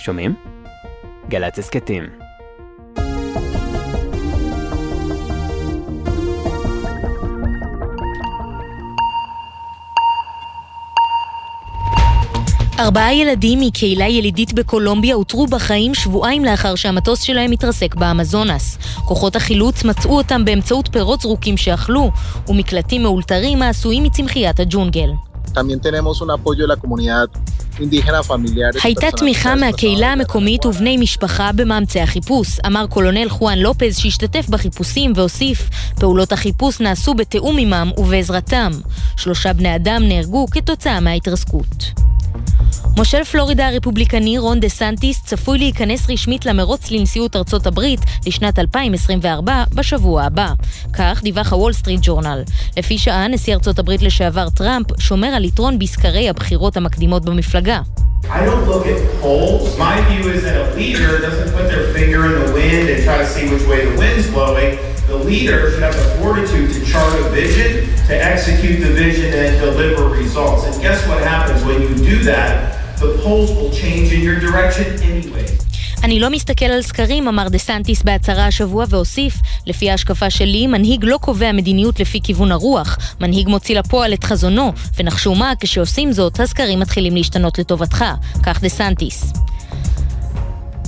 שומעים? גל"צ הסכתים. ארבעה ילדים מקהילה ילידית בקולומביה אותרו בחיים שבועיים לאחר שהמטוס שלהם התרסק באמזונס. כוחות החילוץ מצאו אותם באמצעות פירות זרוקים שאכלו, ומקלטים מאולתרים העשויים מצמחיית הג'ונגל. הייתה תמיכה מהקהילה המקומית ובני משפחה במאמצי החיפוש, אמר קולונל חואן לופז שהשתתף בחיפושים והוסיף, פעולות החיפוש נעשו בתיאום עמם ובעזרתם. שלושה בני אדם נהרגו כתוצאה מההתרסקות. מושל פלורידה הרפובליקני רון דה סנטיס צפוי להיכנס רשמית למרוץ לנשיאות ארצות הברית לשנת 2024 בשבוע הבא. כך דיווח הוול סטריט ג'ורנל. לפי שעה, נשיא ארצות הברית לשעבר טראמפ שומר על יתרון בסקרי הבחירות המקדימות במפלגה. To execute the vision, and deliver results. And guess what happens when you do that? אני לא מסתכל על סקרים, אמר דה סנטיס בהצהרה השבוע והוסיף, לפי ההשקפה שלי, מנהיג לא קובע מדיניות לפי כיוון הרוח, מנהיג מוציא לפועל את חזונו, ונחשו מה, כשעושים זאת, הסקרים מתחילים להשתנות לטובתך, כך דה סנטיס.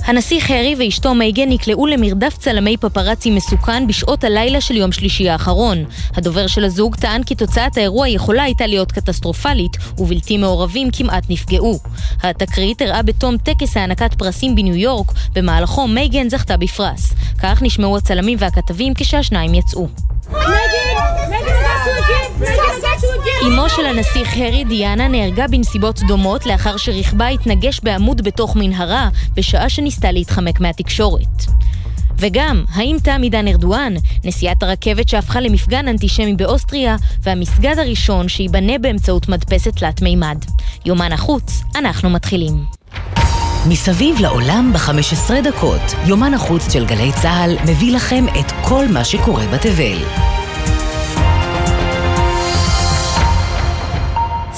הנסיך הארי ואשתו מייגן נקלעו למרדף צלמי פפרצי מסוכן בשעות הלילה של יום שלישי האחרון. הדובר של הזוג טען כי תוצאת האירוע יכולה הייתה להיות קטסטרופלית, ובלתי מעורבים כמעט נפגעו. התקרית הראה בתום טקס הענקת פרסים בניו יורק, במהלכו מייגן זכתה בפרס. כך נשמעו הצלמים והכתבים כשהשניים יצאו. אמו של הנסיך הרי דיאנה נהרגה בנסיבות דומות לאחר שרכבה התנגש בעמוד בתוך מנהרה בשעה שניסתה להתחמק מהתקשורת. וגם, האם תם עידן ארדואן, נסיעת הרכבת שהפכה למפגן אנטישמי באוסטריה, והמסגד הראשון שייבנה באמצעות מדפסת תלת מימד. יומן החוץ, אנחנו מתחילים. מסביב לעולם ב-15 דקות, יומן החוץ של גלי צה"ל מביא לכם את כל מה שקורה בתבל.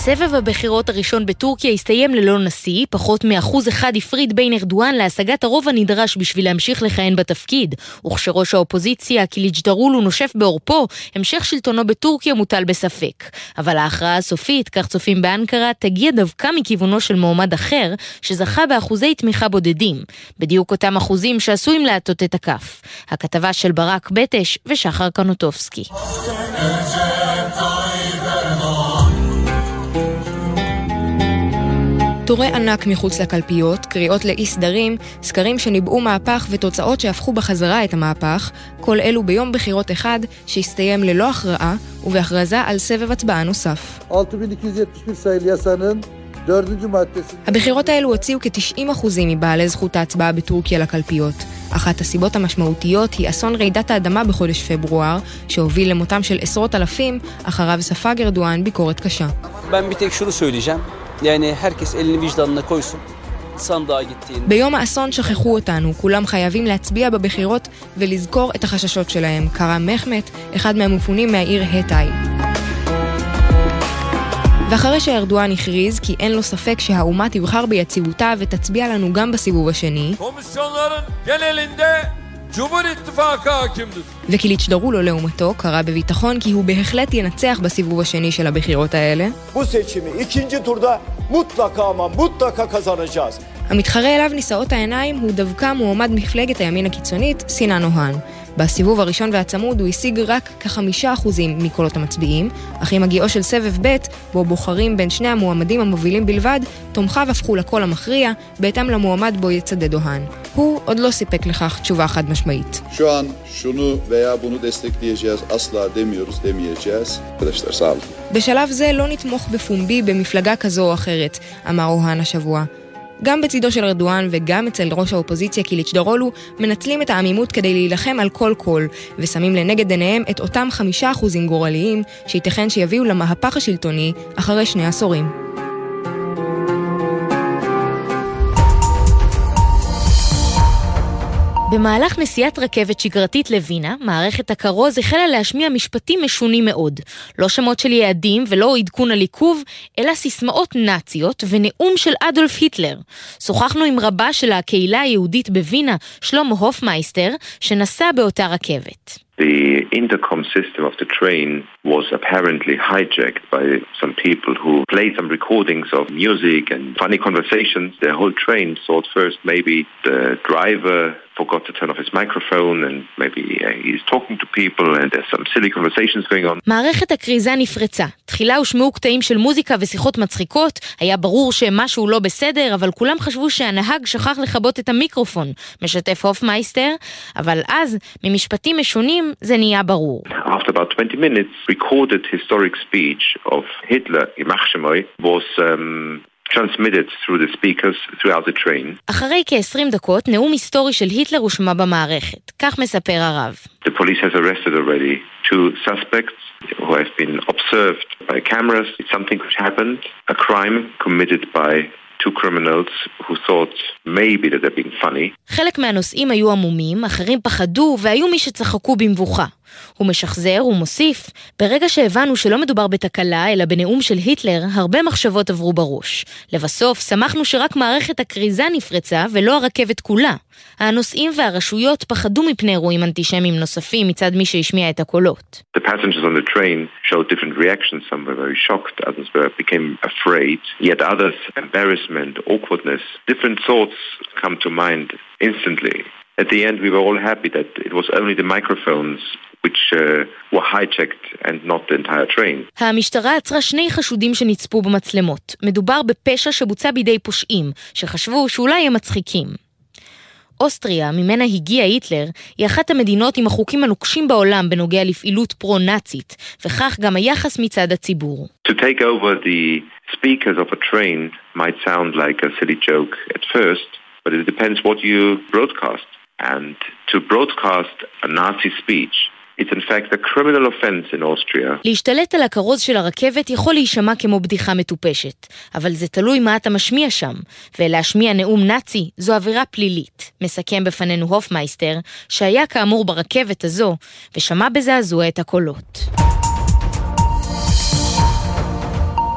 סבב הבחירות הראשון בטורקיה הסתיים ללא נשיא, פחות מאחוז אחד הפריד בין ארדואן להשגת הרוב הנדרש בשביל להמשיך לכהן בתפקיד, וכשראש האופוזיציה, קיליג' דרולו, נושף בעורפו, המשך שלטונו בטורקיה מוטל בספק. אבל ההכרעה הסופית, כך צופים באנקרה, תגיע דווקא מכיוונו של מועמד אחר, שזכה באחוזי תמיכה בודדים. בדיוק אותם אחוזים שעשויים להטות את הכף. הכתבה של ברק בטש ושחר קנוטובסקי. תורי ענק מחוץ לקלפיות, קריאות לאי סדרים, סקרים שניבאו מהפך ותוצאות שהפכו בחזרה את המהפך, כל אלו ביום בחירות אחד שהסתיים ללא הכרעה ובהכרזה על סבב הצבעה נוסף. הבחירות האלו הוציאו כ-90% מבעלי זכות ההצבעה בטורקיה לקלפיות. אחת הסיבות המשמעותיות היא אסון רעידת האדמה בחודש פברואר, שהוביל למותם של עשרות אלפים, אחריו ספג ארדואן ביקורת קשה. Yani herkes elini vicdanına koysun. ביום האסון שכחו אותנו, כולם חייבים להצביע בבחירות ולזכור את החששות שלהם. קרא מחמת, אחד מהמפונים מהעיר הטאי. ואחרי שארדואן הכריז כי אין לו ספק שהאומה תבחר ביציבותה ותצביע לנו גם בסיבוב השני, וקיליץ' דרולו לעומתו קרא בביטחון כי הוא בהחלט ינצח בסיבוב השני של הבחירות האלה. המתחרה אליו נישאות העיניים הוא דווקא מועמד מפלגת הימין הקיצונית, סינן אוהן. בסיבוב הראשון והצמוד הוא השיג רק כחמישה אחוזים מקולות המצביעים, אך עם הגיעו של סבב ב', בו בוחרים בין שני המועמדים המובילים בלבד, תומכיו הפכו לקול המכריע, בהתאם למועמד בו יצדד אוהן. הוא עוד לא סיפק לכך תשובה חד משמעית. בשלב זה לא נתמוך בפומבי במפלגה כזו או אחרת, אמר אוהן השבוע. גם בצידו של ארדואן וגם אצל ראש האופוזיציה קיליץ' דרולו מנצלים את העמימות כדי להילחם על כל קול, ושמים לנגד עיניהם את אותם חמישה אחוזים גורליים שייתכן שיביאו למהפך השלטוני אחרי שני עשורים. במהלך נסיעת רכבת שגרתית לווינה, מערכת הכרוז החלה להשמיע משפטים משונים מאוד. לא שמות של יעדים ולא עדכון על עיכוב, אלא סיסמאות נאציות ונאום של אדולף היטלר. שוחחנו עם רבה של הקהילה היהודית בווינה, שלמה הופמייסטר, שנסע באותה רכבת. The intercom system of the train was apparently hijacked by some people who played some recordings of music and funny conversations. The whole train thought first maybe the driver forgot to turn off his microphone and maybe uh, he's talking to people and there's some silly conversations going on. מערכת הכריזה נפרצה. תחילה הושמעו קטעים של מוזיקה ושיחות מצחיקות, היה ברור שמשהו לא בסדר, אבל כולם חשבו שהנהג שכח לכבות את המיקרופון, משתף הופמייסטר, אבל אז, ממשפטים משונים, זה נהיה ברור. After about 20 minutes, recorded historic speech of Hitler, יימח שמוי, was um, transmitted through the speakers throughout the train. אחרי כ-20 דקות, נאום היסטורי של היטלר הושמע במערכת. כך מספר הרב. The police has arrested already two suspects who have been observed by cameras. It's something which happened, a crime committed by two criminals who thought maybe that they're being funny. חלק מהנוסעים היו עמומים, אחרים פחדו והיו מי שצחקו במבוכה. הוא משחזר ומוסיף, ברגע שהבנו שלא מדובר בתקלה, אלא בנאום של היטלר, הרבה מחשבות עברו בראש. לבסוף, שמחנו שרק מערכת הכריזה נפרצה ולא הרכבת כולה. הנוסעים והרשויות פחדו מפני אירועים אנטישמיים נוספים מצד מי שהשמיע את הקולות. At the end, we were all happy that it was only the microphones which uh, were hijacked and not the entire train. המשטרה עצרה שני חשודים שנצפו במצלמות. מדובר בפשע שבוצע בידי פושעים, שחשבו שאולי הם מצחיקים. אוסטריה, ממנה הגיע היטלר, היא אחת המדינות עם החוקים הנוקשים בעולם בנוגע לפעילות פרו-נאצית, וכך גם היחס מצד הציבור. To take over the speakers of a train might sound like a silly joke at first, but it depends what you broadcast. And to broadcast a Nazi speech It's in fact a criminal offense in Austria. להשתלט על הכרוז של הרכבת יכול להישמע כמו בדיחה מטופשת, אבל זה תלוי מה אתה משמיע שם, ולהשמיע נאום נאצי זו עבירה פלילית. מסכם בפנינו הופמייסטר, שהיה כאמור ברכבת הזו, ושמע בזעזוע את הקולות.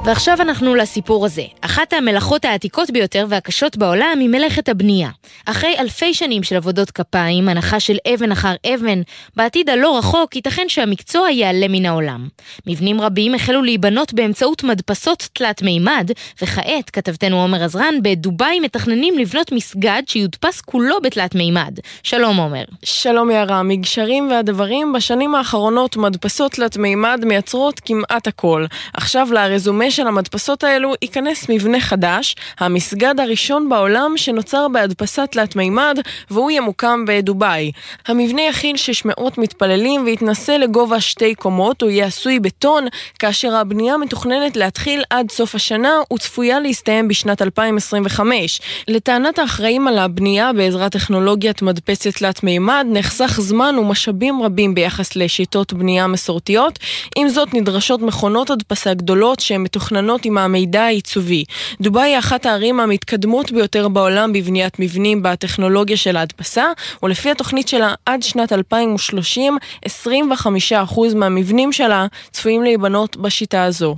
ועכשיו אנחנו לסיפור הזה. אחת המלאכות העתיקות ביותר והקשות בעולם היא מלאכת הבנייה. אחרי אלפי שנים של עבודות כפיים, הנחה של אבן אחר אבן, בעתיד הלא רחוק ייתכן שהמקצוע ייעלם מן העולם. מבנים רבים החלו להיבנות באמצעות מדפסות תלת מימד, וכעת, כתבתנו עומר עזרן, בדובאי מתכננים לבנות מסגד שיודפס כולו בתלת מימד. שלום עומר. שלום יערה, מגשרים והדברים, בשנים האחרונות מדפסות תלת מימד מייצרות כמעט הכל. עכשיו לרזומה של המדפסות האלו ייכנס מבנה חדש, המסגד הראשון בעולם שנוצר בהדפסת תלת מימד, והוא ימוקם בדובאי. המבנה יכיל 600 מתפללים ויתנסה לגובה שתי קומות, הוא יהיה עשוי בטון, כאשר הבנייה מתוכננת להתחיל עד סוף השנה וצפויה להסתיים בשנת 2025. לטענת האחראים על הבנייה בעזרת טכנולוגיית מדפסת תלת מימד, נחסך זמן ומשאבים רבים ביחס לשיטות בנייה מסורתיות. עם זאת, נדרשות מכונות הדפסה גדולות שהן מתוכננות עם המידע העיצובי. דובאי היא אחת הערים המתקדמות ביותר בעולם בבניית מבנים בטכנולוגיה של ההדפסה, ולפי התוכנית שלה עד שנת 2030, 25% מהמבנים שלה צפויים להיבנות בשיטה הזו.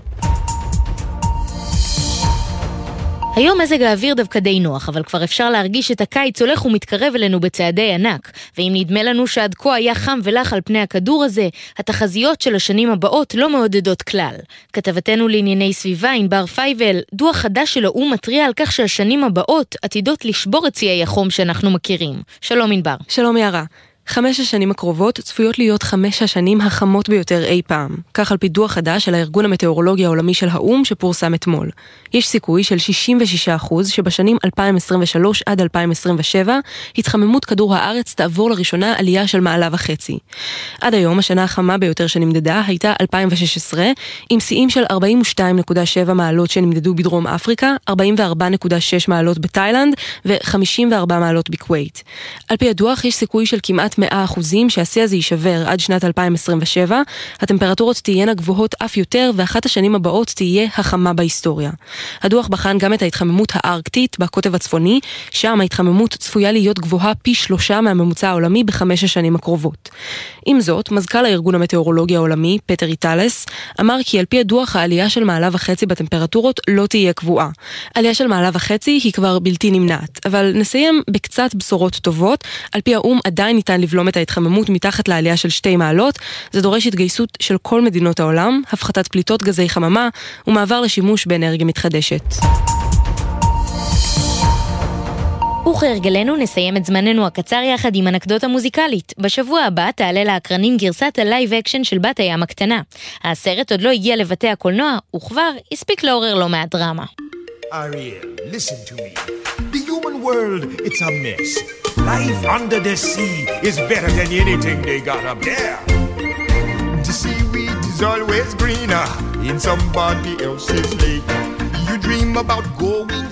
היום מזג האוויר דווקא די נוח, אבל כבר אפשר להרגיש את הקיץ הולך ומתקרב אלינו בצעדי ענק. ואם נדמה לנו שעד כה היה חם ולח על פני הכדור הזה, התחזיות של השנים הבאות לא מעודדות כלל. כתבתנו לענייני סביבה, ענבר פייבל, דוח חדש של האו"ם מתריע על כך שהשנים הבאות עתידות לשבור את שיאי החום שאנחנו מכירים. שלום ענבר. שלום יערה. חמש השנים הקרובות צפויות להיות חמש השנים החמות ביותר אי פעם, כך על פי דוח חדש של הארגון המטאורולוגי העולמי של האו"ם שפורסם אתמול. יש סיכוי של 66% שבשנים 2023 עד 2027 התחממות כדור הארץ תעבור לראשונה עלייה של מעלה וחצי. עד היום השנה החמה ביותר שנמדדה הייתה 2016, עם שיאים של 42.7 מעלות שנמדדו בדרום אפריקה, 44.6 מעלות בתאילנד ו-54 מעלות בכווית. על פי הדוח יש סיכוי של כמעט 100% שהשיא הזה יישבר עד שנת 2027. הטמפרטורות תהיינה גבוהות אף יותר, ואחת השנים הבאות תהיה החמה בהיסטוריה. הדוח בחן גם את ההתחממות הארקטית בקוטב הצפוני, שם ההתחממות צפויה להיות גבוהה פי שלושה מהממוצע העולמי בחמש השנים הקרובות. עם זאת, מזכ"ל הארגון המטאורולוגי העולמי, פטר איטלס, אמר כי על פי הדוח העלייה של מעלה וחצי בטמפרטורות לא תהיה קבועה. עלייה של מעלה וחצי היא כבר בלתי נמנעת, אבל נסיים בקצת בשורות טובות. על פי האו"ם עדיין ניתן לבלום את ההתחממות מתחת לעלייה של שתי מעלות. זה דורש התגייסות של כל מדינות העולם, הפחתת פליטות גזי חממה ומעבר לשימוש באנרגיה מתחדשת. וכהרגלנו נסיים את זמננו הקצר יחד עם אנקדוטה מוזיקלית. בשבוע הבא תעלה לאקרנים גרסת ה live action של בת הים הקטנה. הסרט עוד לא הגיע לבתי הקולנוע, וכבר הספיק לעורר לא מעט דרמה. Ariel, listen to me. The human world, it's a mess. Life under the sea is better than anything they got up there. The seaweed is always greener in somebody else's lake. You dream about going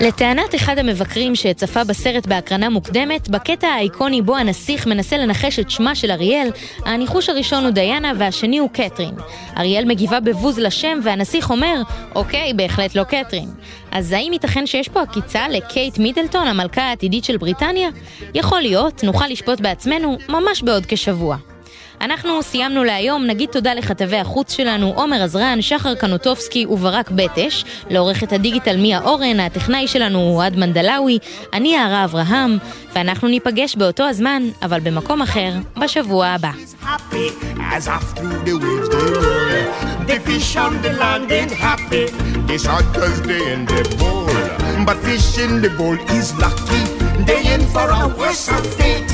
לטענת אחד המבקרים שצפה בסרט בהקרנה מוקדמת, בקטע האיקוני בו הנסיך מנסה לנחש את שמה של אריאל, הניחוש הראשון הוא דיאנה והשני הוא קטרין. אריאל מגיבה בבוז לשם והנסיך אומר, אוקיי, בהחלט לא קטרין. אז האם ייתכן שיש פה עקיצה לקייט מידלטון, המלכה העתידית של בריטניה? יכול להיות, נוכל לשפוט בעצמנו ממש בעוד כשבוע. אנחנו סיימנו להיום, נגיד תודה לכתבי החוץ שלנו, עומר עזרן, שחר קנוטובסקי וברק בטש, לעורכת הדיגיטל מיה אורן, הטכנאי שלנו הוא אוהד מנדלאוי, אני יערה אברהם, ואנחנו ניפגש באותו הזמן, אבל במקום אחר, בשבוע הבא. But fish in the bowl is lucky. They in for a worse fate.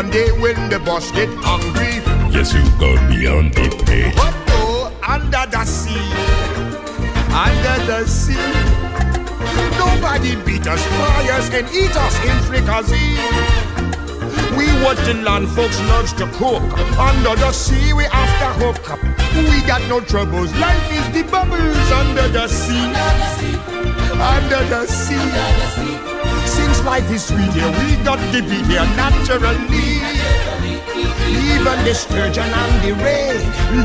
One day when the boss get hungry, Yes, you go beyond the page. What oh, under the sea, under the sea. Nobody beat us, fry us, and eat us in fricassee. We the land folks loves to cook. Under the sea, we after hook up. We got no troubles. Life is the bubbles under the sea. Under the sea. Under the sea. Since life is sweet here, we got to be here naturally. Even the sturgeon and the ray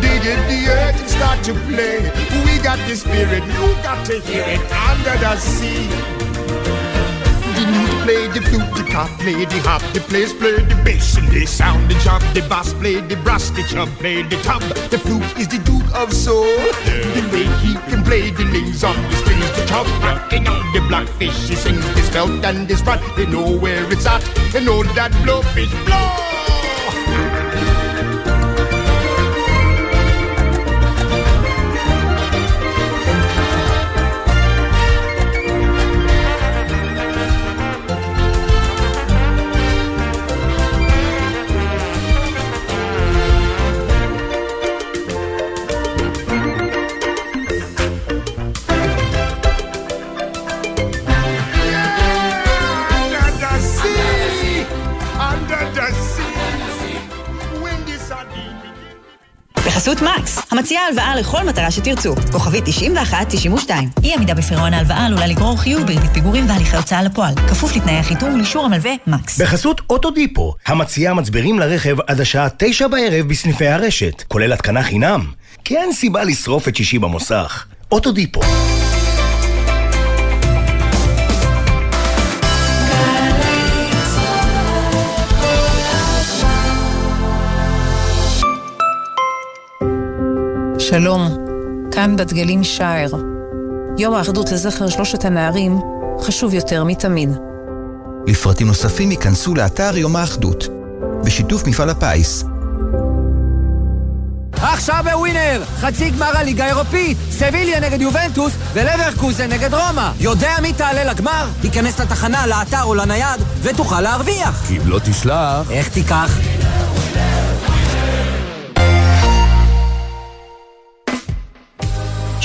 Dig it the earth and start to play. We got the spirit, you got to hear it under the sea. The lute play the flute, the cop play the hop The players play the bass and they sound the job The bass play the brass, the chub play the tub. The flute is the duke of soul. The way he can play the lings on the strings The chub rocking on the blackfish He sings this belt and this rod They know where it's at. They know that blowfish blow בחסות מקס, המציעה הלוואה לכל מטרה שתרצו. כוכבית 91-92. אי עמידה בפירעון ההלוואה עלולה לגרור חיוב בריבית פיגורים והליכי הוצאה לפועל. כפוף לתנאי החיתום ולאישור המלווה מקס. בחסות אוטודיפו, המציעה מצברים לרכב עד השעה 9 בערב בסניפי הרשת, כולל התקנה חינם. כי אין סיבה לשרוף את שישי במוסך. אוטודיפו. שלום, כאן בת גלים שער. יום האחדות לזכר שלושת הנערים חשוב יותר מתמיד. לפרטים נוספים ייכנסו לאתר יום האחדות, בשיתוף מפעל הפיס. עכשיו בווינר! חצי גמר הליגה האירופית! סביליה נגד יובנטוס ולברקוזן נגד רומא! יודע מי תעלה לגמר? תיכנס לתחנה, לאתר או לנייד ותוכל להרוויח! כי אם לא תשלח... איך תיקח?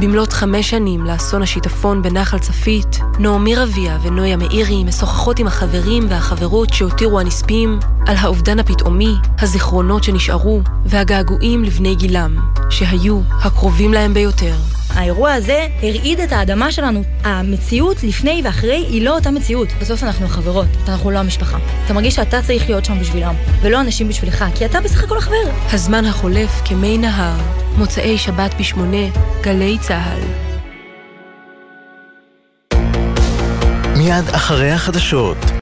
במלאת חמש שנים לאסון השיטפון בנחל צפית, נעמי רביע ונויה מאירי משוחחות עם החברים והחברות שהותירו הנספים על האובדן הפתאומי, הזיכרונות שנשארו והגעגועים לבני גילם, שהיו הקרובים להם ביותר. האירוע הזה הרעיד את האדמה שלנו. המציאות לפני ואחרי היא לא אותה מציאות. בסוף אנחנו חברות, אנחנו לא המשפחה. אתה מרגיש שאתה צריך להיות שם בשבילם, ולא אנשים בשבילך, כי אתה בסך הכל החבר. הזמן החולף כמי נהר, מוצאי שבת בשמונה, גלי צה"ל. מיד אחרי החדשות